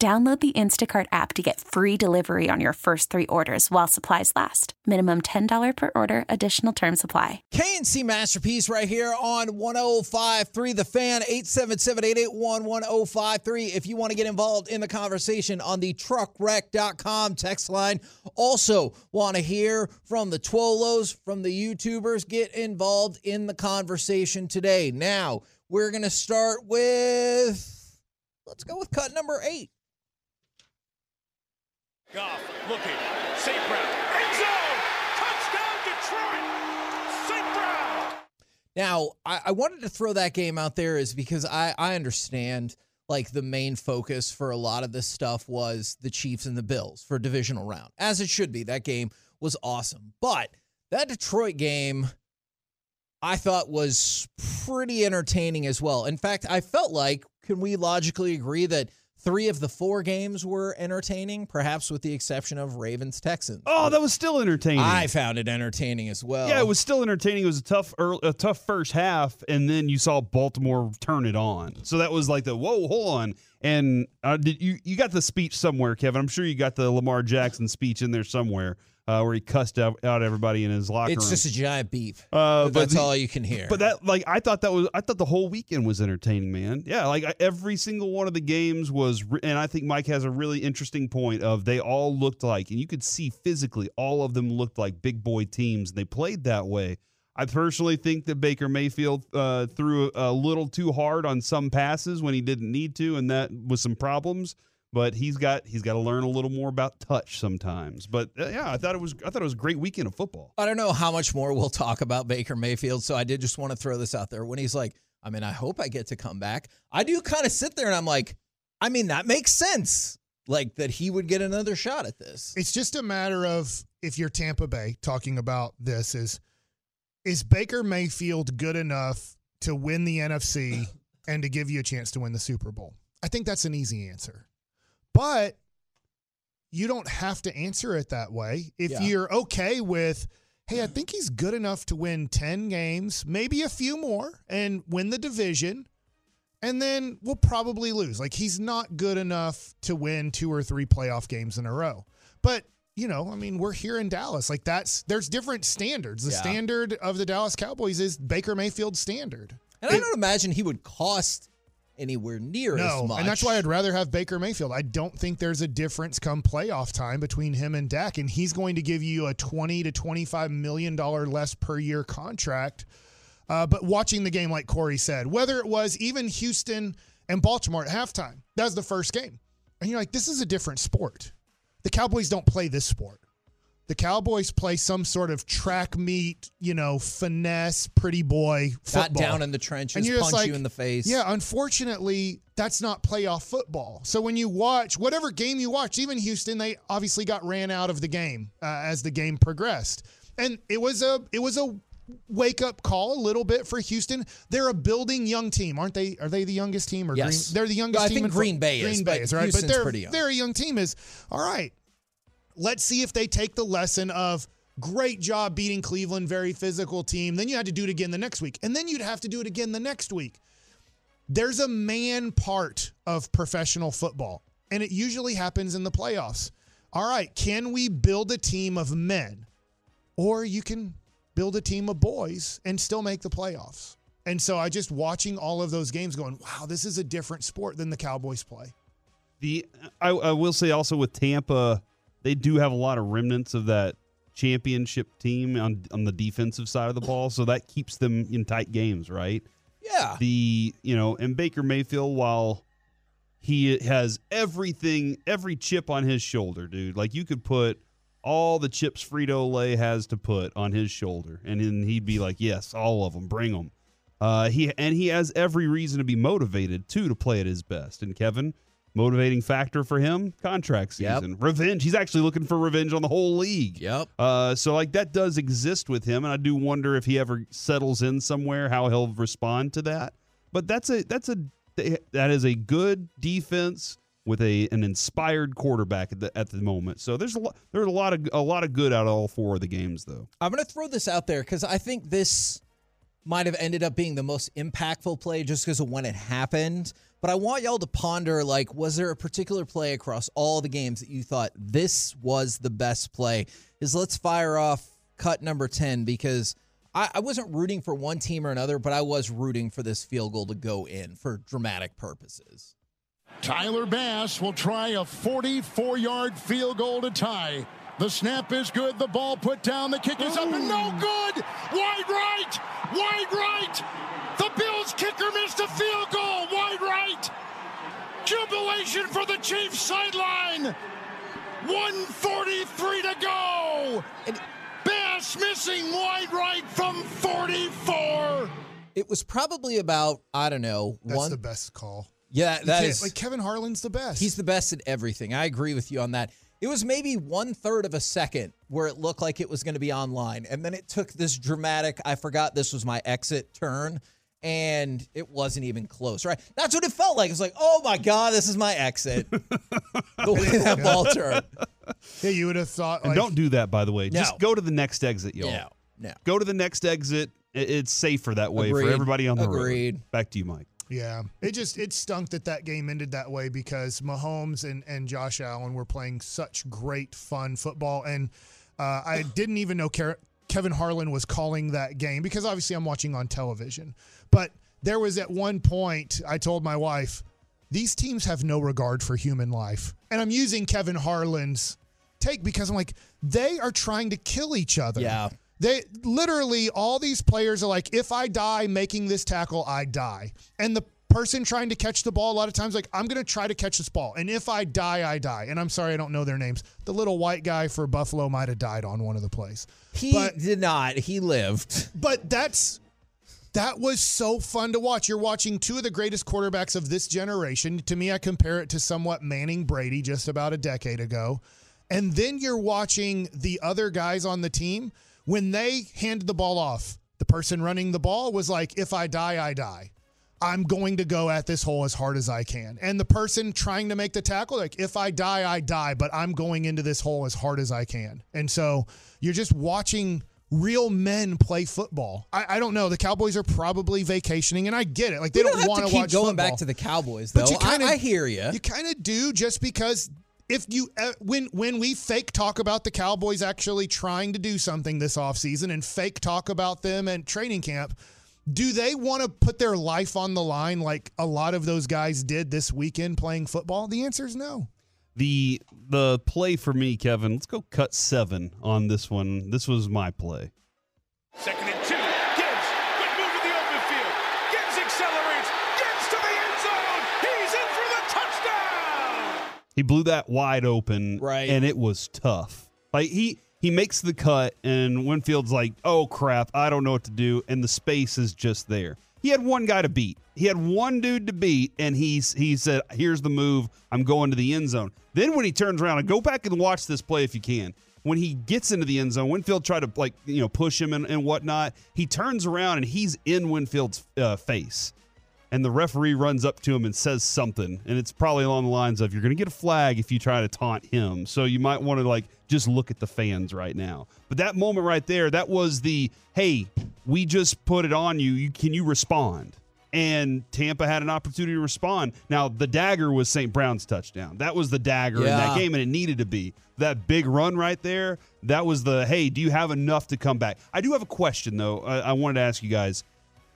Download the Instacart app to get free delivery on your first three orders while supplies last. Minimum $10 per order, additional term supply. K&C Masterpiece right here on 1053 The Fan, 877 881 1053. If you want to get involved in the conversation on the truckwreck.com text line. Also, want to hear from the Twolos, from the YouTubers. Get involved in the conversation today. Now, we're going to start with, let's go with cut number eight. Goff looking. St. Brown. End zone. Touchdown Detroit. St. Brown. Now, I, I wanted to throw that game out there is because I, I understand like the main focus for a lot of this stuff was the Chiefs and the Bills for divisional round, as it should be. That game was awesome. But that Detroit game, I thought was pretty entertaining as well. In fact, I felt like, can we logically agree that three of the four games were entertaining, perhaps with the exception of Ravens Texans? Oh, that was still entertaining. I found it entertaining as well. yeah, it was still entertaining. It was a tough, early, a tough first half, and then you saw Baltimore turn it on. So that was like the whoa, hold on. And uh, did you you got the speech somewhere, Kevin? I'm sure you got the Lamar Jackson speech in there somewhere uh, where he cussed out, out everybody in his locker It's room. just a giant beef. Uh, But that's the- all you can hear. But that, like, I thought that was, I thought the whole weekend was entertaining, man. Yeah, like I- every single one of the games was, re- and I think Mike has a really interesting point of they all looked like, and you could see physically, all of them looked like big boy teams. and They played that way. I personally think that Baker Mayfield uh, threw a little too hard on some passes when he didn't need to, and that was some problems. But he's got he's got to learn a little more about touch sometimes. But uh, yeah, I thought it was I thought it was a great weekend of football. I don't know how much more we'll talk about Baker Mayfield, so I did just want to throw this out there. When he's like, I mean, I hope I get to come back. I do kind of sit there and I'm like, I mean, that makes sense. Like that he would get another shot at this. It's just a matter of if you're Tampa Bay talking about this is is Baker Mayfield good enough to win the NFC and to give you a chance to win the Super Bowl? I think that's an easy answer. But you don't have to answer it that way. If Yeah. you're okay with, hey, I think he's good enough to win 10 games, maybe a few more, and win the division, and then we'll probably lose. Like he's not good enough to win two or three playoff games in a row. But you know, I mean, we're here in Dallas. Like that's there's different standards. The Yeah. standard of the Dallas Cowboys is Baker Mayfield's standard. And I don't imagine he would cost anywhere near as No, much. and that's why I'd rather have Baker Mayfield. I don't think there's a difference come playoff time between him and Dak, and he's going to give you a twenty to twenty-five million dollar less per year contract. Uh, but watching the game, like Corey said, whether it was even Houston and Baltimore at halftime, that was the first game, and you're like, this is a different sport. The Cowboys don't play this sport. The Cowboys play some sort of track meet, you know, finesse, pretty boy Got football. down in the trenches, And punch like, you in the face. Yeah, unfortunately, that's not playoff football. So when you watch whatever game you watch, even Houston, they obviously got ran out of the game uh, as the game progressed, and it was a it was a wake up call a little bit for Houston. They're a building young team, aren't they? Are they the youngest team? Or Yes. Green, they're the youngest I team. think in fo- Green Bay is, Green Bay is right, Houston's but they're they're a young team. Is all right. Let's see if they take the lesson of great job beating Cleveland, very physical team. Then you had to do it again the next week, and then you'd have to do it again the next week there's a man part of professional football, and it usually happens in the playoffs. All right, can we build a team of men? Or you can build a team of boys and still make the playoffs. And so I just watching all of those games going, wow, this is a different sport than the Cowboys play. The I, I will say also with Tampa, they do have a lot of remnants of that championship team on on the defensive side of the ball, so that keeps them in tight games, right? Yeah. The you know, and Baker Mayfield, while he has everything, every chip on his shoulder, dude. Like you could put all the chips Frito Lay has to put on his shoulder, and then he'd be like, "Yes, all of them, bring them." Uh, he and he has every reason to be motivated too to play at his best. And Kevin, motivating factor for him, contract Yep. season, revenge. He's actually looking for revenge on the whole league. Yep. Uh, so like that does exist with him, and I do wonder if he ever settles in somewhere, how he'll respond to that. But that's a that's a that is a good defense with a an inspired quarterback at the at the moment. So there's a lot there's a lot of a lot of good out of all four of the games though. I'm going to throw this out there because I think this might have ended up being the most impactful play just because of when it happened. But I want y'all to ponder like, was there a particular play across all the games that you thought this was the best play? Is let's fire off cut number 10 because I, I wasn't rooting for one team or another, but I was rooting for this field goal to go in for dramatic purposes. Tyler Bass will try a 44 yard field goal to tie. The snap is good. The ball put down. The kick is up and no good. Wide right. Wide right. The Bills kicker missed a field goal. Wide right. Jubilation for the Chiefs sideline. 143 to go. And Bass missing wide right from 44. It was probably about, I don't know, That's one. the best call. yeah, You that can't- like Kevin Harlan's the best. He's the best at everything. I agree with you on that. It was maybe one third of a second where it looked like it was going to be online. And then it took this dramatic, I forgot this was my exit turn. And it wasn't even close, right? That's what it felt like. It's like, oh my God, this is my exit. the way that ball turned. yeah, you would have thought. And Like, don't do that by the way. No. Just go to the next exit, y'all. No, no. Go to the next exit. It's safer that way Agreed. for everybody on the Agreed. road. Back to you, Mike. Yeah, it just it stunk that that game ended that way because Mahomes and and Josh Allen were playing such great fun football, and uh, I didn't even know Ker- Kevin Harlan was calling that game because obviously I'm watching on television. But there was at one point I told my wife, these teams have no regard for human life, and I'm using Kevin Harlan's take because I'm like they are trying to kill each other. Yeah. They literally all these players are like, if I die making this tackle, I die. And the person trying to catch the ball a lot of times like, I'm gonna try to catch this ball. And if I die, I die. And I'm sorry I don't know their names. The little white guy for Buffalo might have died on one of the plays. He But- did not. He lived. But that's that was so fun to watch. You're watching two of the greatest quarterbacks of this generation. To me, I compare it to somewhat Manning Brady just about a decade ago. And then you're watching the other guys on the team when they handed the ball off. The person running the ball was like, if I die, I die. I'm going to go at this hole as hard as I can. And the person trying to make the tackle, like, if I die, I die, but I'm going into this hole as hard as I can. And so you're just watching real men play football. I, I don't know. The Cowboys are probably vacationing, and I get it. Like, they We don't, don't, want to keep watch going football. back to the Cowboys, though. But you kind of, I, I hear you. You kind of do just because if you uh, when when we fake talk about the Cowboys actually trying to do something this offseason and fake talk about them at training camp, do they want to put their life on the line like a lot of those guys did this weekend playing football? The answer is no. The the play for me, Kevin. Let's go cut seven on this one. This was my play. Second and two. Gibbs, quick move in the open field. Gibbs accelerates. Gibbs to the end zone. He's in for the touchdown. He blew that wide open, Right. And it was tough. Like he he makes the cut, and Winfield's like, "Oh crap, I don't know what to do," and the space is just there. He had one guy to beat. He had one dude to beat, and he's he said, "Here's the move. I'm going to the end zone." Then when he turns around and go back and watch this play if you can. When he gets into the end zone, Winfield tried to like you know push him and, and whatnot. He turns around and he's in Winfield's uh, face and the referee runs up to him and says something and it's probably along the lines of you're going to get a flag if you try to taunt him so you might want to like just look at the fans right now but that moment right there that was the hey we just put it on you, you can you respond and Tampa had an opportunity to respond. Now, the dagger was St. Brown's touchdown. That was the dagger in that game, and it needed to be. That big run right there, that was the hey, do you have enough to come back? I do have a question, though, I, I wanted to ask you guys.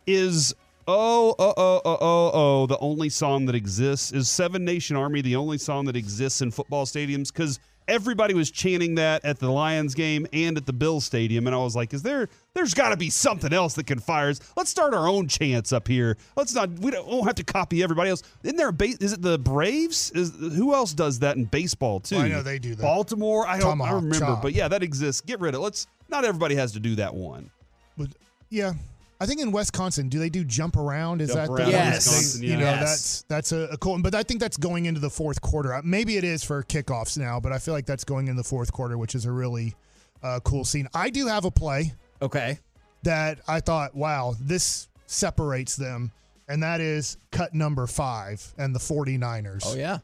Is Oh, oh, oh, oh, oh, oh. The only song that exists is Seven Nation Army, the only song that exists in football stadiums because everybody was chanting that at the Lions game and at the Bills stadium. And I was like, is there, there's got to be something else that can fire us. Let's start our own chants up here. Let's not, we don't, we don't have to copy everybody else. Isn't there a base, is it the Braves? Is Who else does that in baseball too? I know they do that. Baltimore? I don't I remember. chop. But yeah, that exists. Get rid of it. Let's, not everybody has to do that one. But yeah, I think in Wisconsin, do they do jump around? Is Jump that around the in Wisconsin, You know, Yes. that's that's a, a cool. one. But I think that's going into the fourth quarter. Uh, Maybe it is for kickoffs now, but I feel like that's going in the fourth quarter, which is a really uh, cool scene. I do have a play Okay. that I thought, wow, this separates them, and that is cut number five and the 49ers. Oh yeah.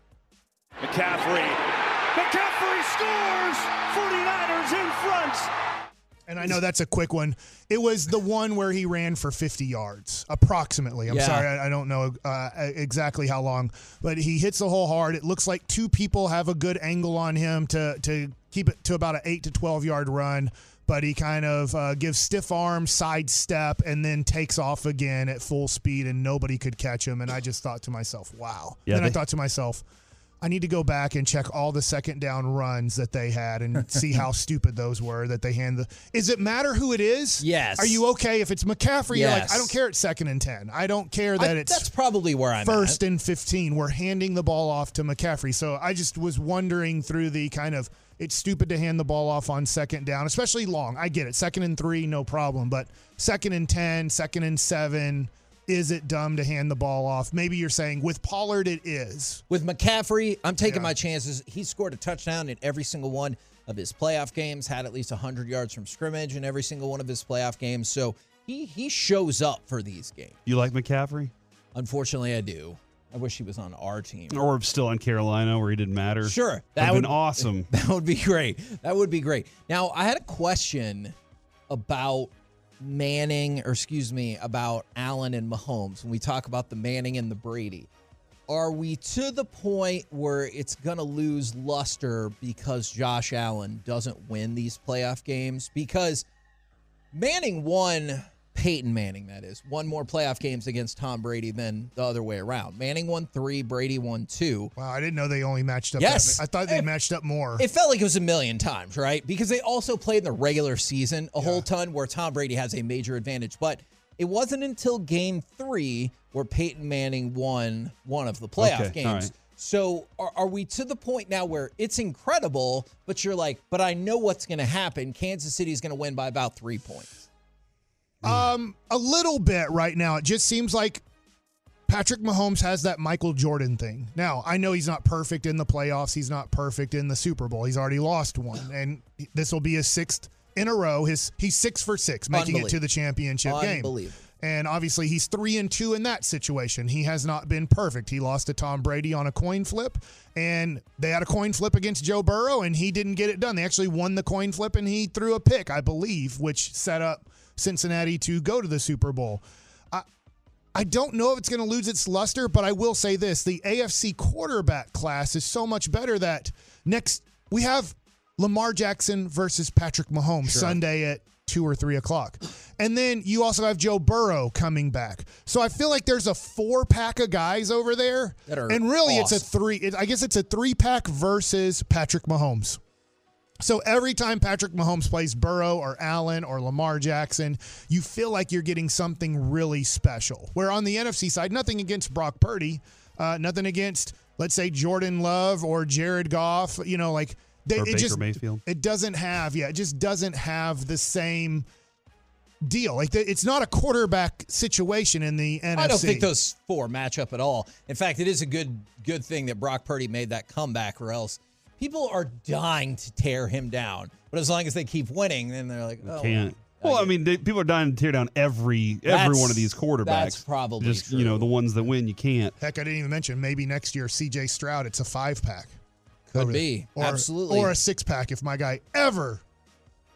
McCaffrey. McCaffrey scores! 49ers in front! And I know that's a quick one. It was the one where he ran for 50 yards, approximately. I'm Yeah. sorry, I, I don't know uh, exactly how long, but he hits the hole hard. It looks like two people have a good angle on him to to keep it to about an eight to 12 yard run. But he kind of uh, gives stiff arm, sidestep, and then takes off again at full speed, and nobody could catch him. And I just thought to myself, "Wow!" Yeah, then I thought to myself, I need to go back and check all the second down runs that they had and see how stupid those were that they hand the. Is it matter who it is? Yes. Are you okay if it's McCaffrey? You're like, Yes. I don't care. It's second and ten. I don't care that I- it's that's probably where I'm first at. and 15. We're handing the ball off to McCaffrey. So I just was wondering through the kind of it's stupid to hand the ball off on second down, especially long. I get it. Second and three, no problem. But second and ten, second and seven, is it dumb to hand the ball off? Maybe you're saying with Pollard, it is. With McCaffrey, I'm taking Yeah. my chances. He scored a touchdown in every single one of his playoff games, had at least 100 yards from scrimmage in every single one of his playoff games. So he he shows up for these games. You like McCaffrey? Unfortunately, I do. I wish he was on our team. Or still in Carolina where he didn't matter? Sure. That would would been awesome. That would be great. That would be great. Now, I had a question about Manning, or excuse me, about Allen and Mahomes when we talk about the Manning and the Brady. Are we to the point where it's going to lose luster because Josh Allen doesn't win these playoff games? Because Manning won, Peyton Manning, that is, won more playoff games against Tom Brady than the other way around. Manning won three, Brady won two. Wow, I didn't know they only matched up. Yes. that, I thought they matched up more. It felt like it was a million times, right? Because they also played in the regular season a whole ton where Tom Brady has a major advantage. But it wasn't until game three where Peyton Manning won one of the playoff Okay, games. right. So are, are we to the point now where it's incredible, but you're like, but I know what's going to happen. Kansas City is going to win by about three points. Um, a little bit right now. It just seems like Patrick Mahomes has that Michael Jordan thing. Now, I know he's not perfect in the playoffs. He's not perfect in the Super Bowl. He's already lost one, and this will be his sixth in a row. His he's six for six, making it to the championship game. And obviously, he's three and two in that situation. He has not been perfect. He lost to Tom Brady on a coin flip, and they had a coin flip against Joe Burrow, and he didn't get it done. They actually won the coin flip, and he threw a pick, I believe, which set up Cincinnati to go to the Super Bowl. I, I don't know if it's going to lose its luster, but I will say this: the AFC quarterback class is so much better that next we have Lamar Jackson versus Patrick Mahomes Sunday at two or three o'clock, and then you also have Joe Burrow coming back. So I feel like there's a four pack of guys over there, and really it's a three. It, I guess it's a three pack versus Patrick Mahomes. So every time Patrick Mahomes plays Burrow or Allen or Lamar Jackson, you feel like you're getting something really special. Where on the NFC side, nothing against Brock Purdy, uh, nothing against, let's say, Jordan Love or Jared Goff. You know, like they, Or it Baker just Mayfield. it doesn't have, yeah, it just doesn't have the same deal. Like the, it's not a quarterback situation in the NFC. I don't think those four match up at all. In fact, it is a good good thing that Brock Purdy made that comeback, or else people are dying to tear him down. But as long as they keep winning, then they're like, oh, Can't. well, Well, I mean, they, people are dying to tear down every every That's- one of these quarterbacks. that's probably just you know true. the ones that win. You can't. Heck, I didn't even mention maybe next year CJ Stroud. It's a five pack. Could be. or, Absolutely. or a six pack if my guy ever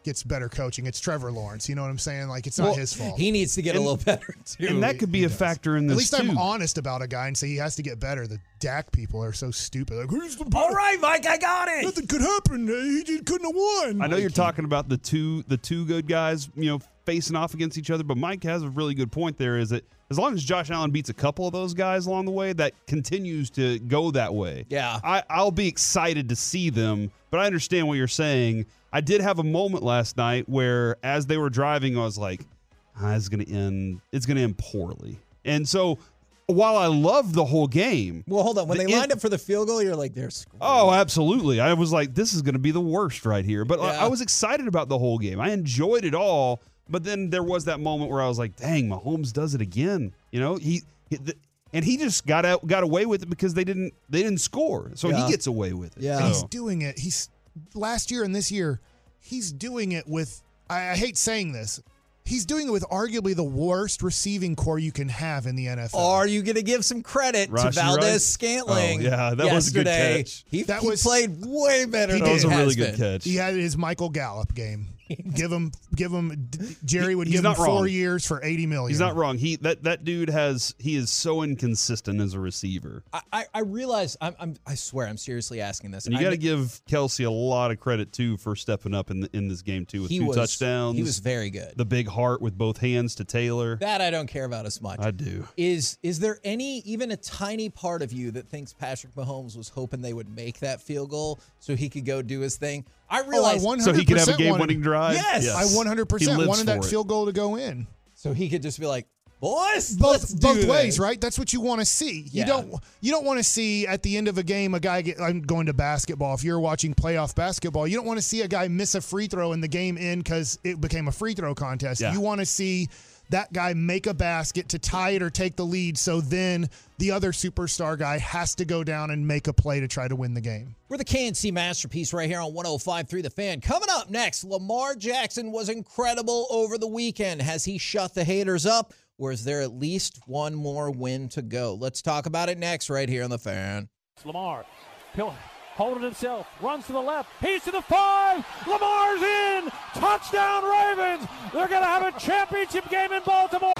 gets better coaching. It's Trevor Lawrence. You know what I'm saying? Like it's not Well, his fault. He needs to get a little better too. And that could be a factor in this At least too. I'm honest about a guy and say he has to get better. The Dak people are so stupid. Like, who's the All right, Mike, I got it. Nothing could happen. He just couldn't have won. I know you're talking about the two the two good guys, you know, facing off against each other, but Mike has a really good point there. Is that as long as Josh Allen beats a couple of those guys along the way, that continues to go that way. Yeah. I, I'll be excited to see them, but I understand what you're saying. I did have a moment last night where, as they were driving, I was like, ah, "It's going to end. It's going to end poorly." And so, while I love the whole game, Well, hold on. When The they in- lined up for the field goal, you're like, they're screwed. Oh, absolutely. I was like, this is going to be the worst right here. But I- I was excited about the whole game. I enjoyed it all. But then there was that moment where I was like, dang, Mahomes does it again. You know, he, he the, and he just got out, got away with it because they didn't they didn't score. So Yeah. he gets away with it. Yeah. And he's doing it. He's last year and this year, he's doing it with. I, I hate saying this. He's doing it with arguably the worst receiving core you can have in the NFL. Are you going to give some credit to Valdes Rice? Scantling? Oh, yeah, that was a good yesterday? catch. He, That he was- played way better He than that was a really good been. catch. he had his Michael Gallup game. give him, give him. Jerry would He's give him four wrong. years for eighty million. He's not wrong. He that that dude has he is so inconsistent as a receiver. I, I, I realize I'm, I'm I swear I'm seriously asking this. And you I got to give Kelce a lot of credit too for stepping up in the, in this game too with he two was, touchdowns. He was very good. the big heart with both hands to Taylor. that I don't care about as much. I do. Is is there any even a tiny part of you that thinks Patrick Mahomes was hoping they would make that field goal so he could go do his thing? I Oh, I realize one So he could have a game-winning drive. Yes. I one hundred percent wanted that it. field goal to go in. so he could just be like, boys, both both ways, this." right? That's what you want to see. You Yeah. don't you don't want to see at the end of a game a guy get. I'm going to basketball. If you're watching playoff basketball, you don't want to see a guy miss a free throw in the game end because it became a free throw contest. Yeah. You want to see that guy make a basket to tie it or take the lead. So then the other superstar guy has to go down and make a play to try to win the game. We're the K&C masterpiece right here on 105.3 The Fan. Coming up next, Lamar Jackson was incredible over the weekend. Has he shut the haters up, or is there at least one more win to go? Let's talk about it next right here on The Fan. Lamar, he'll hold it himself, runs to the left, he's to the five, Lamar's in, touchdown Ravens. They're going to have a championship game in Baltimore.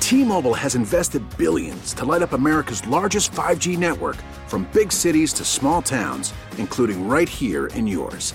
T-Mobile has invested billions to light up America's largest 5G network from big cities to small towns, including right here in yours.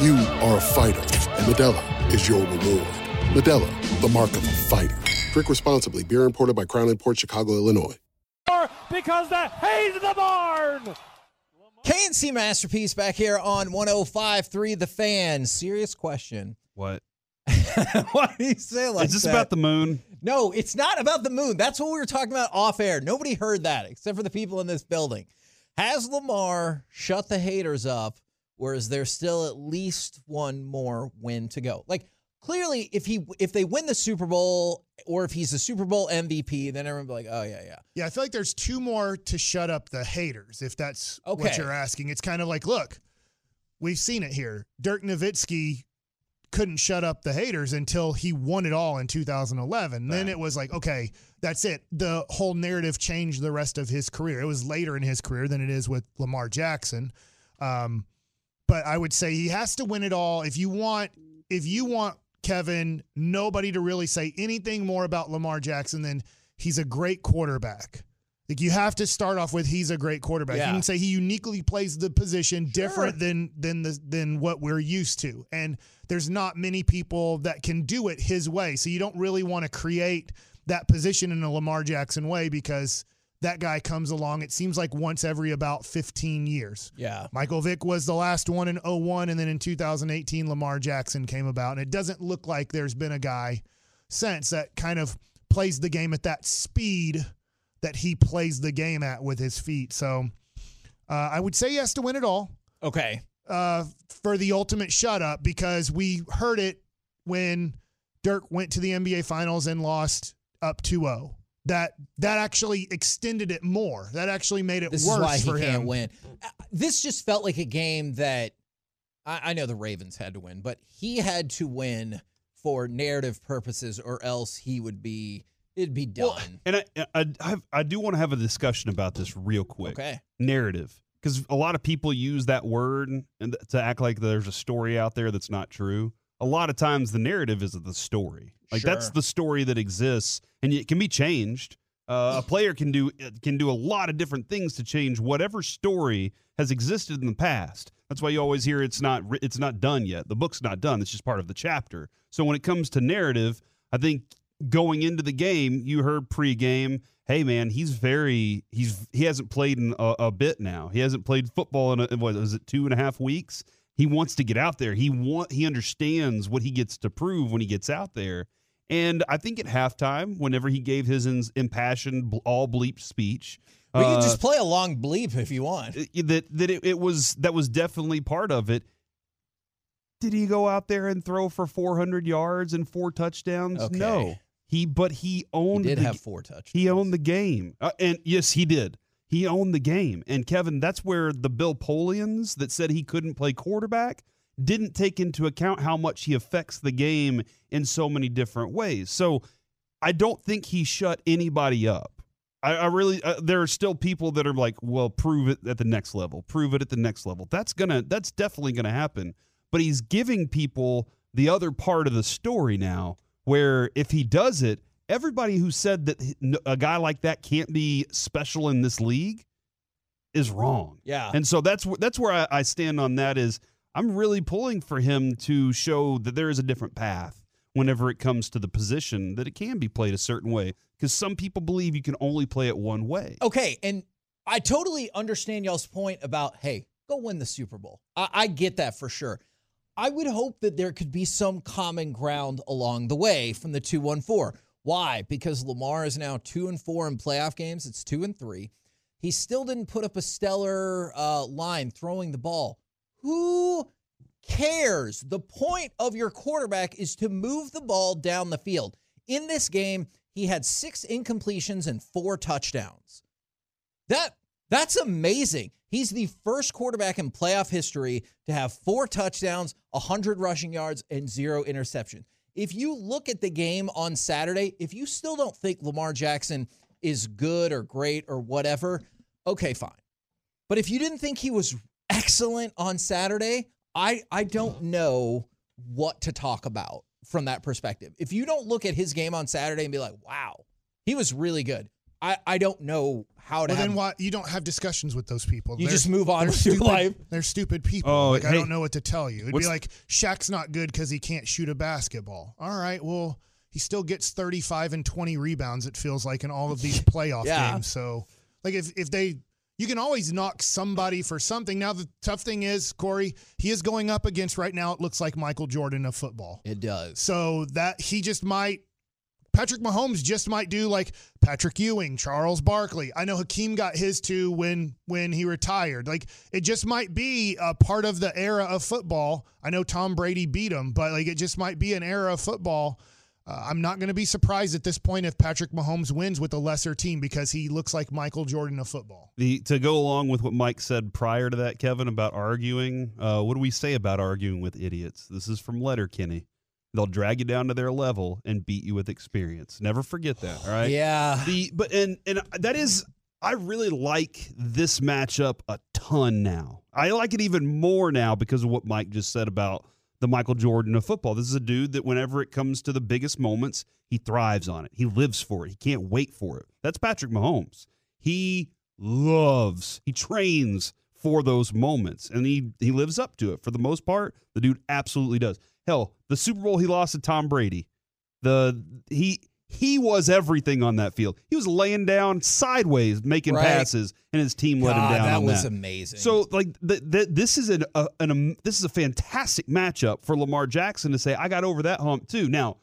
You are a fighter, and Modelo is your reward. Modelo, the mark of a fighter. Drink responsibly. Beer imported by Crown Port Chicago, Illinois. Because the hay's in the barn. K&C masterpiece back here on 105.3 The Fan. Serious question. What? Why do you say like Is this that? about the moon? No, it's not about the moon. That's what we were talking about off air. Nobody heard that except for the people in this building. Has Lamar shut the haters up, or there's still at least one more win to go? Like clearly, if he if they win the Super Bowl, or if he's the Super Bowl MVP, then everyone be like, oh yeah, yeah. Yeah, I feel like there's two more to shut up the haters, if that's Okay. what you're asking. It's kind of like, look, we've seen it here. Dirk Nowitzki couldn't shut up the haters until he won it all in 2011. Then it was like, okay, that's it. The whole narrative changed the rest of his career. It was later in his career than it is with Lamar Jackson. Um, but I would say he has to win it all. If you want, if you want Kevin, nobody to really say anything more about Lamar Jackson than he's a great quarterback. Like you have to start off with he's a great quarterback. Yeah. You can say he uniquely plays the position different than than the than what we're used to. And there's not many people that can do it his way. So you don't really want to create that position in a Lamar Jackson way because that guy comes along it seems like once every about 15 years. Yeah. Michael Vick was the last one in 01 and then in 2018 Lamar Jackson came about and it doesn't look like there's been a guy since that kind of plays the game at that speed that he plays the game at with his feet. So uh, I would say yes to win it all Okay. uh, for the ultimate shut up because we heard it when Dirk went to the NBA Finals and lost up 2-0. That that actually extended it more. That actually made it This worse is why he for can't him. win. Uh, This just felt like a game that I, I know the Ravens had to win, but he had to win for narrative purposes, or else he would be it'd be done. And I, I, I, I do want to have a discussion about this real quick. Okay. Narrative. Because a lot of people use that word and to act like there's a story out there that's not true. A lot of times the narrative is the story. Like that's the story that exists and it can be changed. Uh, a player can do can do a lot of different things to change whatever story has existed in the past. That's why you always hear it's not it's not done yet. The book's not done. It's just part of the chapter. So when it comes to narrative, I think going into the game, you heard pregame, hey man, he's very he's he hasn't played in a, a bit now. He hasn't played football in a, what was it two and a half weeks. He wants to get out there. He want he understands what he gets to prove when he gets out there. And I think at halftime, whenever he gave his impassioned, all bleep speech, We can uh, just play a long bleep if you want. that that it, it was that was definitely part of it. Did he go out there and throw for 400 yards and four touchdowns? Okay. No. He but he He owned did the, have four touchdowns. he owned the game. Uh, and yes, he did. He owned the game. And Kevin, that's where the Bill Polians that said he couldn't play quarterback didn't take into account how much he affects the game in so many different ways. So I don't think he shut anybody up. I, I really uh, there are still people that are like, well, prove it at the next level, prove it at the next level. That's gonna that's definitely gonna happen. But he's giving people the other part of the story now, where if he does it, everybody who said that a guy like that can't be special in this league is wrong. Yeah. And so that's that's where I, I stand on that. Is I'm really pulling for him to show that there is a different path whenever it comes to the position that it can be played a certain way. Because some people believe you can only play it one way. Okay, and I totally understand y'all's point about hey, go win the Super Bowl. I, I get that for sure. I would hope that there could be some common ground along the way from the two one four. Why? Because Lamar is now two and four in playoff games. It's two and three. He still didn't put up a stellar uh, line throwing the ball. Who cares? The point of your quarterback is to move the ball down the field. In this game, he had six incompletions and four touchdowns. That that's amazing. He's the first quarterback in playoff history to have four touchdowns, 100 rushing yards, and zero interceptions. If you look at the game on Saturday, if you still don't think Lamar Jackson is good or great or whatever, okay, fine. But if you didn't think he was excellent on Saturday, I I don't know what to talk about from that perspective. If you don't look at his game on Saturday and be like, "Wow, he was really good," I I don't know how to. Well, have, then why you don't have discussions with those people? You They're- just move on they're with your stupid, life. They're stupid people. Oh, like I don't know what to tell you. It'd be like Shaq's not good because he can't shoot a basketball. All right, well he still gets thirty five and twenty rebounds. It feels like in all of these playoff Yeah. games. So like if if they. You can always knock somebody for something. Now the tough thing is, Corey, he is going up against right now. It looks like Michael Jordan of football. It does. So that he just might Patrick Mahomes just might do like Patrick Ewing, Charles Barkley. I know Hakeem got his too when when he retired. Like it just might be a part of the era of football. I know Tom Brady beat him, but like it just might be an era of football. Uh, I'm not going to be surprised at this point if Patrick Mahomes wins with a lesser team because he looks like Michael Jordan of football. The to go along with what Mike said prior to that, Kevin, about arguing. Uh, what do we say about arguing with idiots? This is from Letterkenny. They'll drag you down to their level and beat you with experience. Never forget that. All right. Yeah. The but and and that is I really like this matchup a ton now. I like it even more now because of what Mike just said about the Michael Jordan of football. This is a dude that whenever it comes to the biggest moments, he thrives on it. He lives for it. He can't wait for it. That's Patrick Mahomes. he loves, he trains for those moments and he he lives up to it for the most part. The dude absolutely does. Hell, the Super Bowl he lost to Tom Brady. The he he was everything on that field. He was laying down sideways, making Right. passes, and his team let him down. that was that. amazing. So, like, th- th- this is an, a, an um, this is a fantastic matchup for Lamar Jackson to say, "I got over that hump too." Now,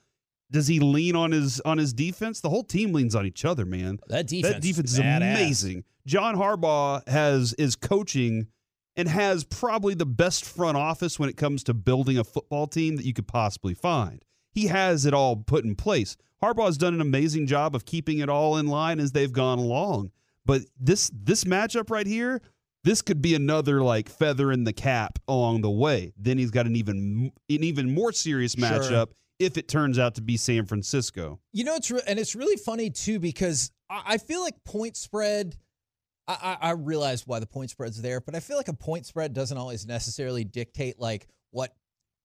does he lean on his on his defense? The whole team leans on each other, man. That defense that defense is is badass. amazing. John Harbaugh has is coaching and has probably the best front office when it comes to building a football team that you could possibly find. He has it all put in place. Harbaugh's done an amazing job of keeping it all in line as they've gone along. But this this matchup right here, this could be another like feather in the cap along the way. Then he's got an even an even more serious Sure. matchup if it turns out to be San Francisco. You know, it's re- and it's really funny too because I feel like point spread. I, I, I realize why the point spread's there, but I feel like a point spread doesn't always necessarily dictate like what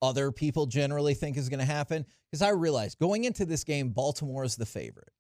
other people generally think is going to happen. Because I realize going into this game, Baltimore is the favorite,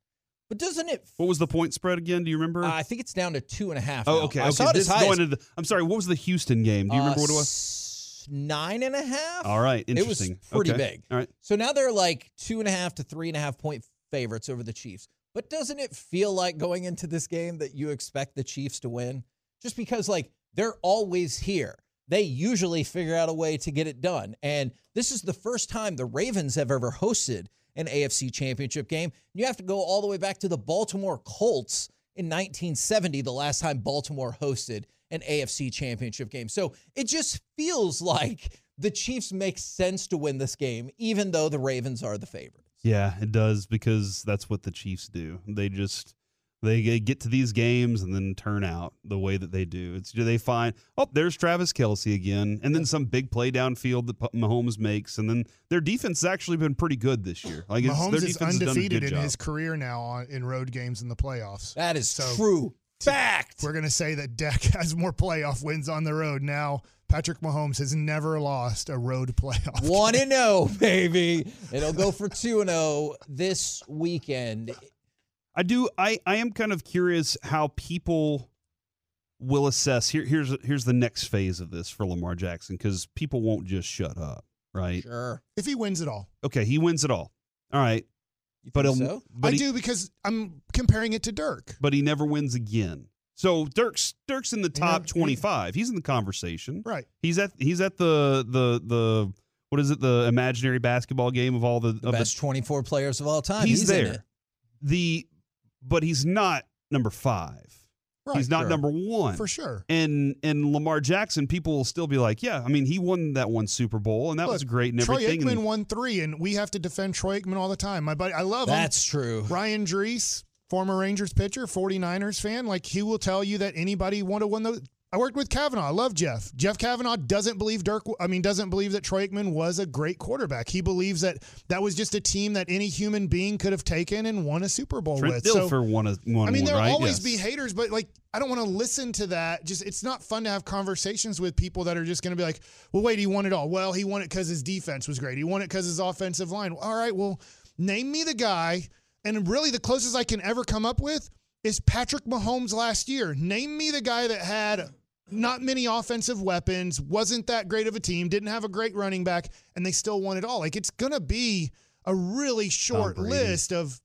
but doesn't it? What was the point spread again? Do you remember? I think it's down to two and a half. oh, now. okay. I okay. saw it this as high going as, the, I'm sorry. What was the Houston game? Do you remember uh, what it was? Nine and a half. All right. It was Interesting. pretty Okay. big. All right. So now they're like two and a half to three and a half point favorites over the Chiefs. But doesn't it feel like going into this game that you expect the Chiefs to win? Just because, like, they're always here. They usually figure out a way to get it done. And this is the first time the Ravens have ever hosted an AFC championship game. You have to go all the way back to the Baltimore Colts in 1970, the last time Baltimore hosted an AFC championship game. So it just feels like the Chiefs make sense to win this game, even though the Ravens are the favorites. Yeah, it does because that's what the Chiefs do. They just they get to these games and then turn out the way that they do. It's do they find oh there's Travis Kelce again, and then some big play downfield that Mahomes makes, and then their defense has actually been pretty good this year. Like it's, their Mahomes is done undefeated in job. his career now on, in road games in the playoffs. That is So, true. Fact. We're going to say that Dak has more playoff wins on the road now. Patrick Mahomes has never lost a road playoff. One and zero, baby. It'll go for two and zero this weekend. I do. I I am kind of curious how people will assess. Here here's here's the next phase of this for Lamar Jackson because people won't just shut up, right? Sure. If he wins it all. Okay, he wins it all. All right, You but think he'll- so? but I he, do because I'm comparing it to Dirk. but he never wins again. So Dirk's Dirk's in the top never- twenty five. He's in the conversation. Right. He's at he's at the the the what is it the imaginary basketball game of all the, The of best 24 players of all time. He's, in there. it. The but he's not number five. Right. he's not sure. number one For sure. And and Lamar Jackson, people will still be like, yeah, I mean, he won that one Super Bowl, and that was Look, great and Troy everything. Aikman and- won three, and we have to defend Troy Aikman all the time. My buddy, I love him. That's true. Ryan Drese, former Rangers pitcher, 49ers fan, like he will tell you that anybody want to win the. I worked with Cavanaugh. I love Jeff. Jeff Cavanaugh doesn't believe Dirk. I mean, doesn't believe that Troy Aikman was a great quarterback. He believes that that was just a team that any human being could have taken and won a Super Bowl Trent with. So, Dilfer won a won I mean, there'll right? always Yes. be haters, but like, I don't want to listen to that. Just, it's not fun to have conversations with people that are just going to be like, well, wait, he won it all. Well, he won it because his defense was great. He won it because his offensive line. All right, well, name me the guy. And really, the closest I can ever come up with is Patrick Mahomes last year. Name me the guy that had not many offensive weapons, wasn't that great of a team, didn't have a great running back, and they still won it all. Like, it's going to be a really short list of.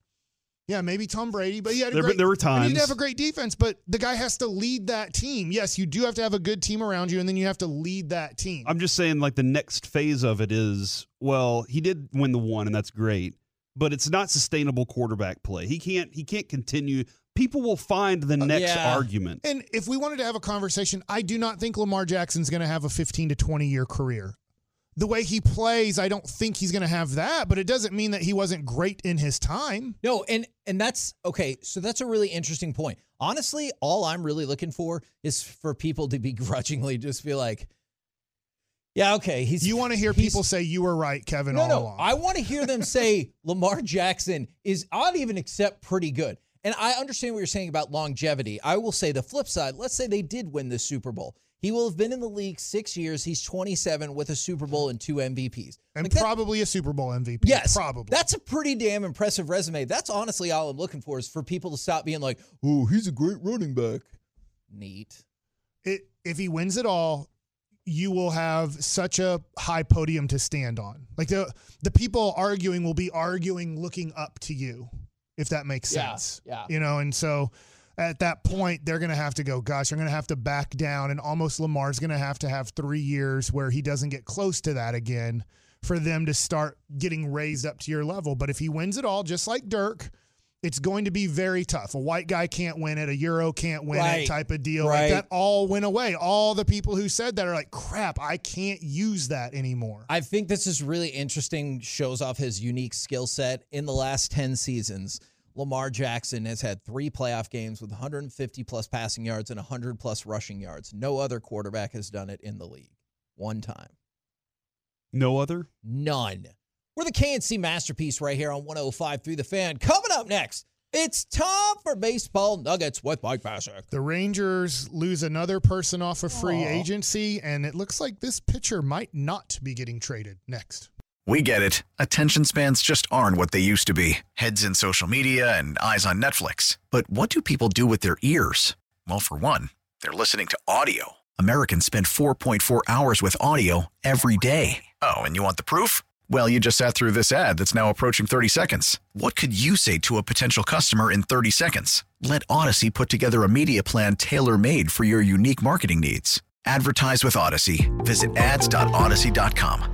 Yeah, maybe Tom Brady, but he had a There- great, there were mean, he'd have a great defense, but the guy has to lead that team. Yes, you do have to have a good team around you, and then you have to lead that team. I'm just saying, like the next phase of it is, well, he did win the one, and that's great, but it's not sustainable quarterback play. He can't he can't continue. People will find the uh, next yeah. argument. and if we wanted to have a conversation, I do not think Lamar Jackson's going to have a 15 to 20 year career. The way he plays, I don't think he's going to have that, but it doesn't mean that he wasn't great in his time. No, and and that's okay. So that's a really interesting point. Honestly, all I'm really looking for is for people to begrudgingly just be like, "Yeah, okay." He's You want to hear people say you were right, Kevin, No, all no. along. I want to hear them say Lamar Jackson is I'd even accept pretty good. And I understand what you're saying about longevity. I will say the flip side. Let's say they did win the Super Bowl. He will have been in the league six years. He's 27 with a Super Bowl and two MVPs. And Like that- probably a Super Bowl MVP. Yes, Probably. That's a pretty damn impressive resume. That's honestly all I'm looking for is for people to stop being like, "Oh, he's a great running back." Neat. it, if he wins it all, you will have such a high podium to stand on. Like the the people arguing will be arguing looking up to you, if that makes Yeah, sense. yeah. You know, and so at that point they're going to have to go, gosh, I'm going to have to back down and almost Lamar's going to have to have 3 years where he doesn't get close to that again for them to start getting raised up to your level. But if he wins it all just like Dirk, it's going to be very tough. A white guy can't win it, a Euro can't win Right. it type of deal. Right. Like that all went away. All the people who said that are like, crap, I can't use that anymore. I think this is really interesting, shows off his unique skill set. In the last 10 seasons, Lamar Jackson has had three playoff games with 150 plus passing yards and 100 plus rushing yards. No other quarterback has done it in the league. One time. No other? None. We're the K&C masterpiece right here on 105 through the fan. Coming up next, it's time for baseball nuggets with Mike Bacsik. The Rangers lose another person off of free Aw. agency, and it looks like this pitcher might not be getting traded next. We get it. Attention spans just aren't what they used to be heads in social media and eyes on Netflix. But what do people do with their ears? Well, for one, they're listening to audio. Americans spend 4.4 hours with audio every day. Oh, and you want the proof? Well, you just sat through this ad that's now approaching 30 seconds. What could you say to a potential customer in 30 seconds? Let Audacy put together a media plan tailor made for your unique marketing needs. Advertise with Audacy. Visit ads.audacy.com.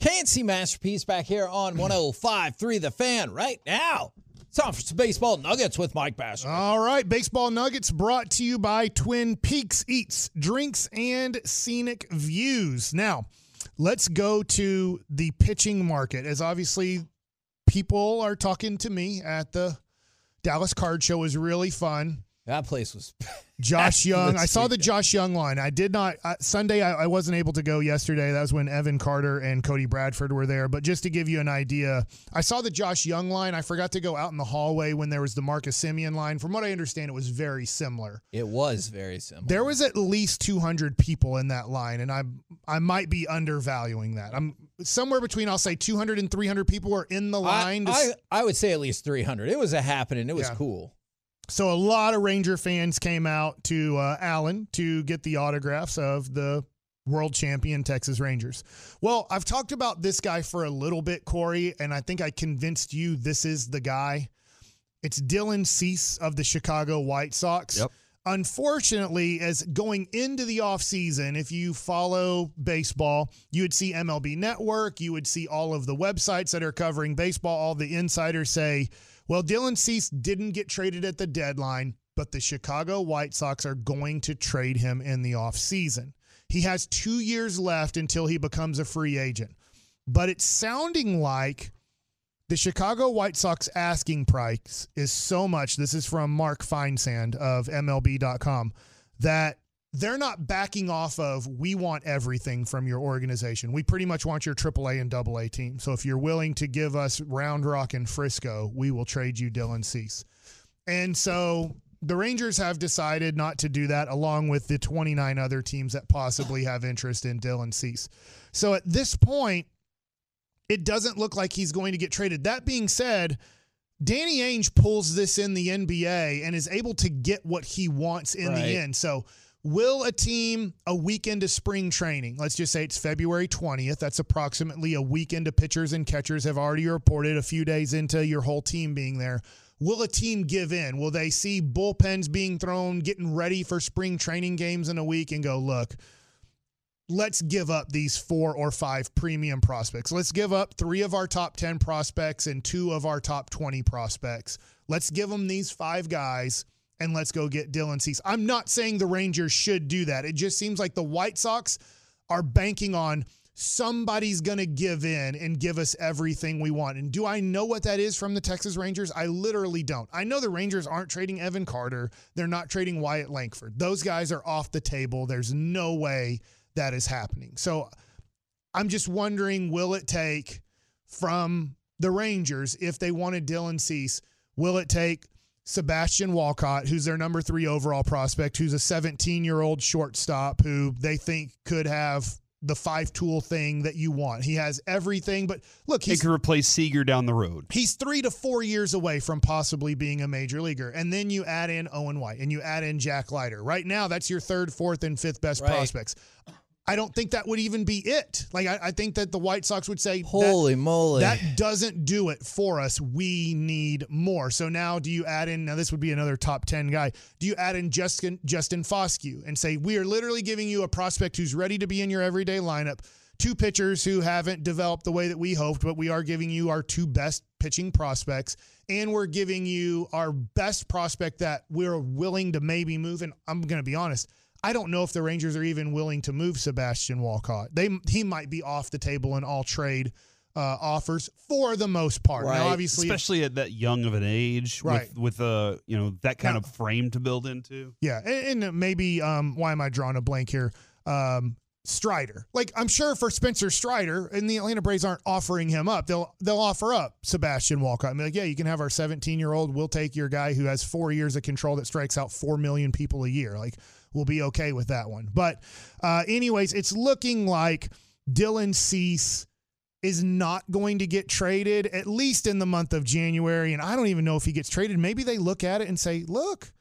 K&C masterpiece back here on 105.3 the fan right now. It's time for some baseball nuggets with Mike Bacsik. All right, baseball nuggets brought to you by Twin Peaks Eats, Drinks, and Scenic Views. Now, let's go to the pitching market, as obviously people are talking to me at the Dallas Card Show. Was really fun. That place was. Josh Jung. I saw the. Josh Jung line. I did not uh, Sunday. I, I wasn't able to go yesterday. That was when Evan Carter and Cody Bradford were there. But just to give you an idea, I saw the Josh Jung line. I forgot to go out in the hallway when there was the Marcus Semien line. From what I understand, it was very similar. It was very similar. There was at least 200 people in that line, and I I might be undervaluing that. I'm somewhere between I'll say 200 and 300 people were in the line. I I, I would say at least 300. It was a happening. It was Yeah. cool. So a lot of Ranger fans came out to uh, Allen to get the autographs of the world champion Texas Rangers. Well, I've talked about this guy for a little bit, Corey, and I think I convinced you this is the guy. It's Dylan Cease of the Chicago White Sox. Yep. Unfortunately, as going into the offseason, if you follow baseball, you would see MLB Network, you would see all of the websites that are covering baseball, all the insiders say, well, Dylan Cease didn't get traded at the deadline, but the Chicago White Sox are going to trade him in the offseason. He has two years left until he becomes a free agent. But it's sounding like the Chicago White Sox asking price is so much. This is from Mark Feinsand of MLB.com that they're not backing off of we want everything from your organization. We pretty much want your AAA and AA team. So if you're willing to give us Round Rock and Frisco, we will trade you Dylan Cease. And so the Rangers have decided not to do that, along with the 29 other teams that possibly have interest in Dylan Cease. So at this point, it doesn't look like he's going to get traded. That being said, Danny Ainge pulls this in the NBA and is able to get what he wants in Right. the end. So, will a team a weekend of spring training? Let's just say it's February 20th. That's approximately a weekend of pitchers and catchers have already reported a few days into your whole team being there. Will a team give in? Will they see bullpens being thrown, getting ready for spring training games in a week and go, look, let's give up these four or five premium prospects. Let's give up three of our top 10 prospects and two of our top 20 prospects. Let's give them these five guys and let's go get Dylan Cease. I'm not saying the Rangers should do that. It just seems like the White Sox are banking on somebody's going to give in and give us everything we want. And do I know what that is from the Texas Rangers? I literally don't. I know the Rangers aren't trading Evan Carter. They're not trading Wyatt Langford. Those guys are off the table. There's no way that is happening. So I'm just wondering will it take from the Rangers if they wanted Dylan Cease, will it take Sebastian Walcott, who's their number three overall prospect, who's a 17 year old shortstop who they think could have the five tool thing that you want. He has everything, but look, He he's could replace Seager down the road. He's three to four years away from possibly being a major leaguer. And then you add in Owen White and you add in Jack Leiter. Right now, that's your third, fourth, and fifth best Right. prospects. I don't think that would even be it. Like, I, I think that the White Sox would say, that- Holy moly. that doesn't do it for us. We need more. So now, do you add in? Now, this would be another top ten guy. Do you add in Justin Justin Foscue and say we are literally giving you a prospect who's ready to be in your everyday lineup? Two pitchers who haven't developed the way that we hoped, but we are giving you our two best pitching prospects, and we're giving you our best prospect that we're willing to maybe move. And I'm going to be honest. I don't know if the Rangers are even willing to move Sebastian Walcott. They he might be off the table in all trade uh, offers for the most part. Right. Now, obviously, especially at that young of an age, Right. With, with uh, you know, that kind Now- of frame to build into. yeah, and, and maybe um, why am I drawing a blank here? Um, Strider, like I'm sure for Spencer Strider, and the Atlanta Braves aren't offering him up. They'll they'll offer up Sebastian Walcott. I'm like, yeah, you can have our 17 year old. We'll take your guy who has four years of control that strikes out four million people a year. Like we'll be okay with that one. But uh, anyways, it's looking like Dylan Cease is not going to get traded at least in the month of January. And I don't even know if he gets traded. Maybe they look at it and say, look,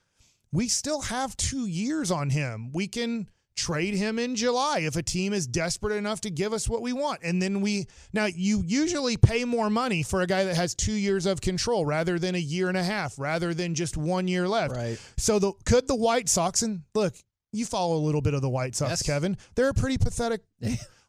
we still have two years on him. We can trade him in July if a team is desperate enough to give us what we want. And then we, now you usually pay more money for a guy that has two years of control rather than a year and a half, rather than just one year left. Right. So the, could the White Sox, and look, you follow a little bit of the White Sox, Yes. Kevin. They're a pretty pathetic.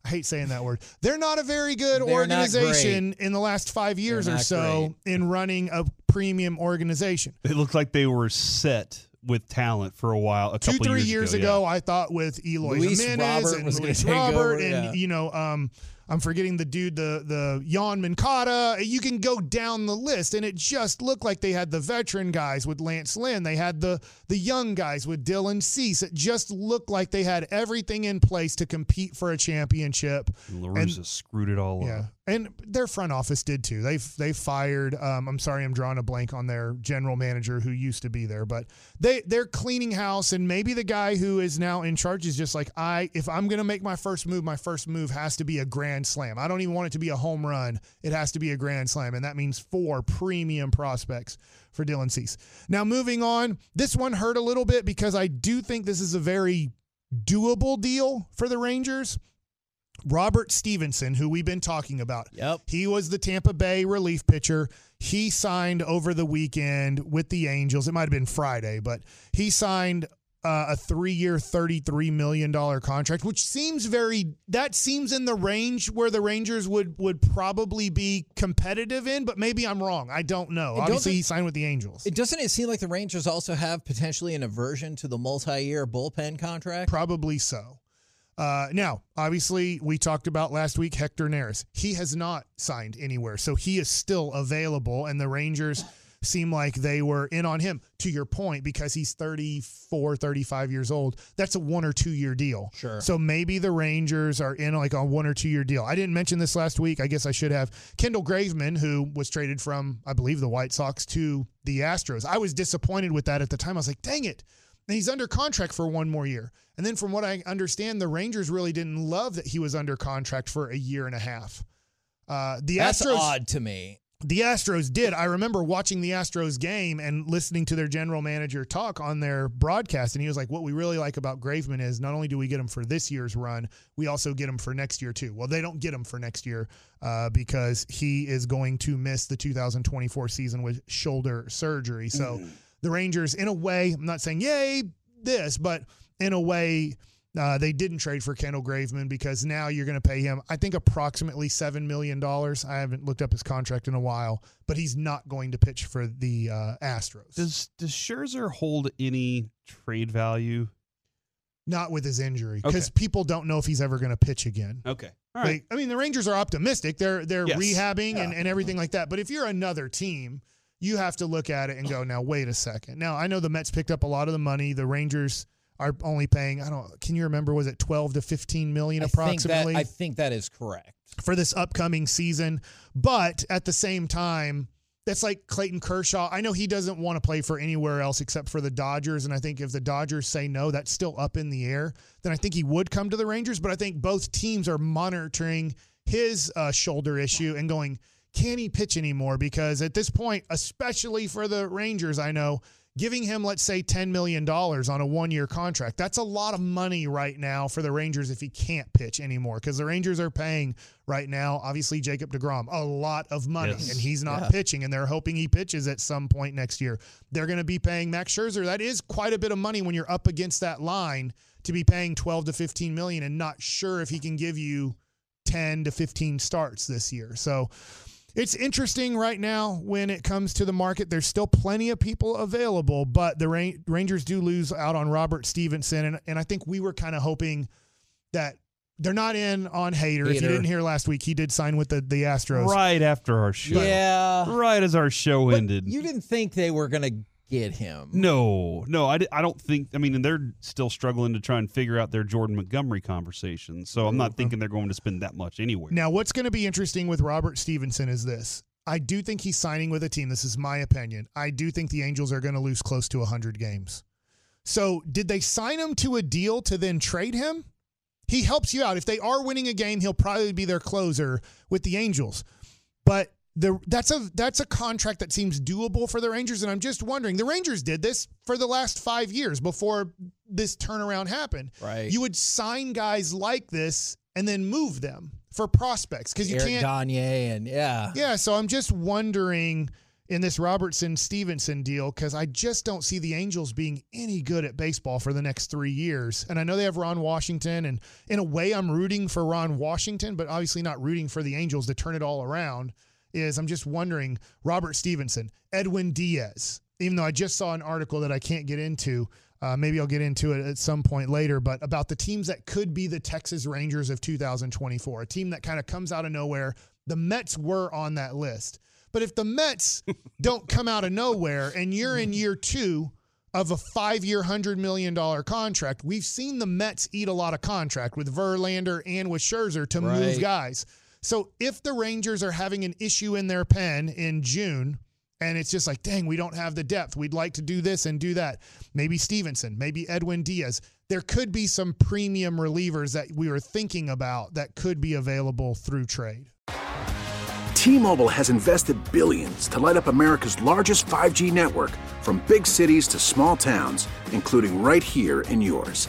I hate saying that word. They're not a very good They're organization in the last five years They're or not so in running a premium organization. It looked like they were set with talent for a while. A two couple three years, years ago, ago, I thought with Eloy Luis Jimenez Robert and Luis Robert over, and yeah. you know um I'm forgetting the dude the the Yoan Moncada. You can go down the list, and it just looked like they had the veteran guys with Lance Lynn. They had the the young guys with Dylan Cease. It just looked like they had everything in place to compete for a championship. and screwed it all Yeah, up. And their front office did too. They've they fired. Um, I'm sorry, I'm drawing a blank on their general manager who used to be there, but they they're cleaning house, and maybe the guy who is now in charge is just like I. If I'm gonna make my first move, my first move has to be a grand slam. I don't even want it to be a home run. It has to be a grand slam, and that means four premium prospects for Dylan Cease. Now moving on, this one hurt a little bit because I do think this is a very doable deal for the Rangers. Robert Stephenson, who we've been talking about. Yep. He was the Tampa Bay relief pitcher. He signed over the weekend with the Angels. It might have been Friday, but he signed uh, a three-year, thirty-three million dollar contract, which seems very. That seems in the range where the Rangers would would probably be competitive in. But maybe I'm wrong. I don't know. don't Obviously, he signed with the Angels. It doesn't it seem like the Rangers also have potentially an aversion to the multi-year bullpen contract? Probably so. Uh, now, obviously, we talked about last week Hector Neris. He has not signed anywhere, so he is still available, and the Rangers seem like they were in on him. To your point, because he's 34, 35 years old, that's a one or two year deal. Sure. So maybe the Rangers are in like a one or two year deal. I didn't mention this last week. I guess I should have. Kendall Graveman, who was traded from, I believe, the White Sox to the Astros. I was disappointed with that at the time. I was like, dang it. And he's under contract for one more year. And then, from what I understand, the Rangers really didn't love that he was under contract for a year and a half. Uh, the That's Astros, odd to me. the Astros did. I remember watching the Astros game and listening to their general manager talk on their broadcast, and he was like, "What we really like about Graveman is not only do we get him for this year's run, we also get him for next year too." Well, they don't get him for next year uh, because he is going to miss the 2024 season with shoulder surgery. So the Rangers, in a way, I'm not saying yay this, but in a way. Uh, they didn't trade for Kendall Graveman because now you're going to pay him, I think, approximately $7 million. I haven't looked up his contract in a while, but he's not going to pitch for the uh, Astros. Does does Scherzer hold any trade value? not with his injury because Okay. people don't know if he's ever going to pitch again. Okay, all right. Like, I mean, the Rangers are optimistic. They're they're Yes. rehabbing and, and everything like that. But if you're another team, you have to look at it and go, now wait a second. Now I know the Mets picked up a lot of the money. The Rangers are only paying. I don't. Can you remember? Was it 12 to 15 million I think that approximately I think that is correct. for this upcoming season? But at the same time. that's like Clayton Kershaw. I know he doesn't want to play for anywhere else except for the Dodgers. And I think if the Dodgers say no, that's still up in the air, then I think he would come to the Rangers. But I think both teams are monitoring his uh, shoulder issue and going, can he pitch anymore? Because at this point, especially for the Rangers, I know giving him, let's say, $10 million on a one year contract, that's a lot of money right now for the Rangers if he can't pitch anymore. Because the Rangers are paying right now, obviously, Jacob DeGrom a lot of money, Yes. and he's not Yeah. pitching, and they're hoping he pitches at some point next year. They're going to be paying Max Scherzer. That is quite a bit of money when you're up against that line to be paying 12 to 15 million and not sure if he can give you 10 to 15 starts this year. So it's interesting right now when it comes to the market. There's still plenty of people available, but the Ra- Rangers do lose out on Robert Stephenson. And, and I think we were kind of hoping that they're not in on Hader. If you didn't hear last week, he did sign with the, the Astros. Right after our show. Yeah. Right as our show But ended. You didn't think they were going to get him. No, no, I, I don't think. I mean, and they're still struggling to try and figure out their Jordan Montgomery conversation. So I'm not mm-hmm. thinking they're going to spend that much anywhere. Now, what's going to be interesting with Robert Stephenson is this. I do think he's signing with a team. This is my opinion. I do think the Angels are going to lose close to 100 games. So, did they sign him to a deal to then trade him? He helps you out. If they are winning a game, he'll probably be their closer with the Angels. But the that's a that's a contract that seems doable for the Rangers and I'm just wondering. The Rangers did this for the last 5 years before this turnaround happened. Right. You would sign guys like this and then move them for prospects because you Eric can't Gagne and yeah. yeah, so I'm just wondering in this Robertson Stephenson deal because I just don't see the Angels being any good at baseball for the next three years. And I know they have Ron Washington, and in a way, I'm rooting for Ron Washington, but obviously not rooting for the Angels to turn it all around. Is I'm just wondering Robert Stephenson, Edwin Diaz, even though I just saw an article that I can't get into. Uh, maybe I'll get into it at some point later, but about the teams that could be the Texas Rangers of 2024, a team that kind of comes out of nowhere. The Mets were on that list. But if the Mets don't come out of nowhere and you're in year two of a five year, $100 million contract, we've seen the Mets eat a lot of contract with Verlander and with Scherzer to move Right. guys. So if the Rangers are having an issue in their pen in June, and it's just like, dang, we don't have the depth. We'd like to do this and do that. Maybe Stephenson, maybe Edwin Diaz. There could be some premium relievers that we were thinking about that could be available through trade. T-Mobile has invested billions to light up America's largest 5G network from big cities to small towns, including right here in yours.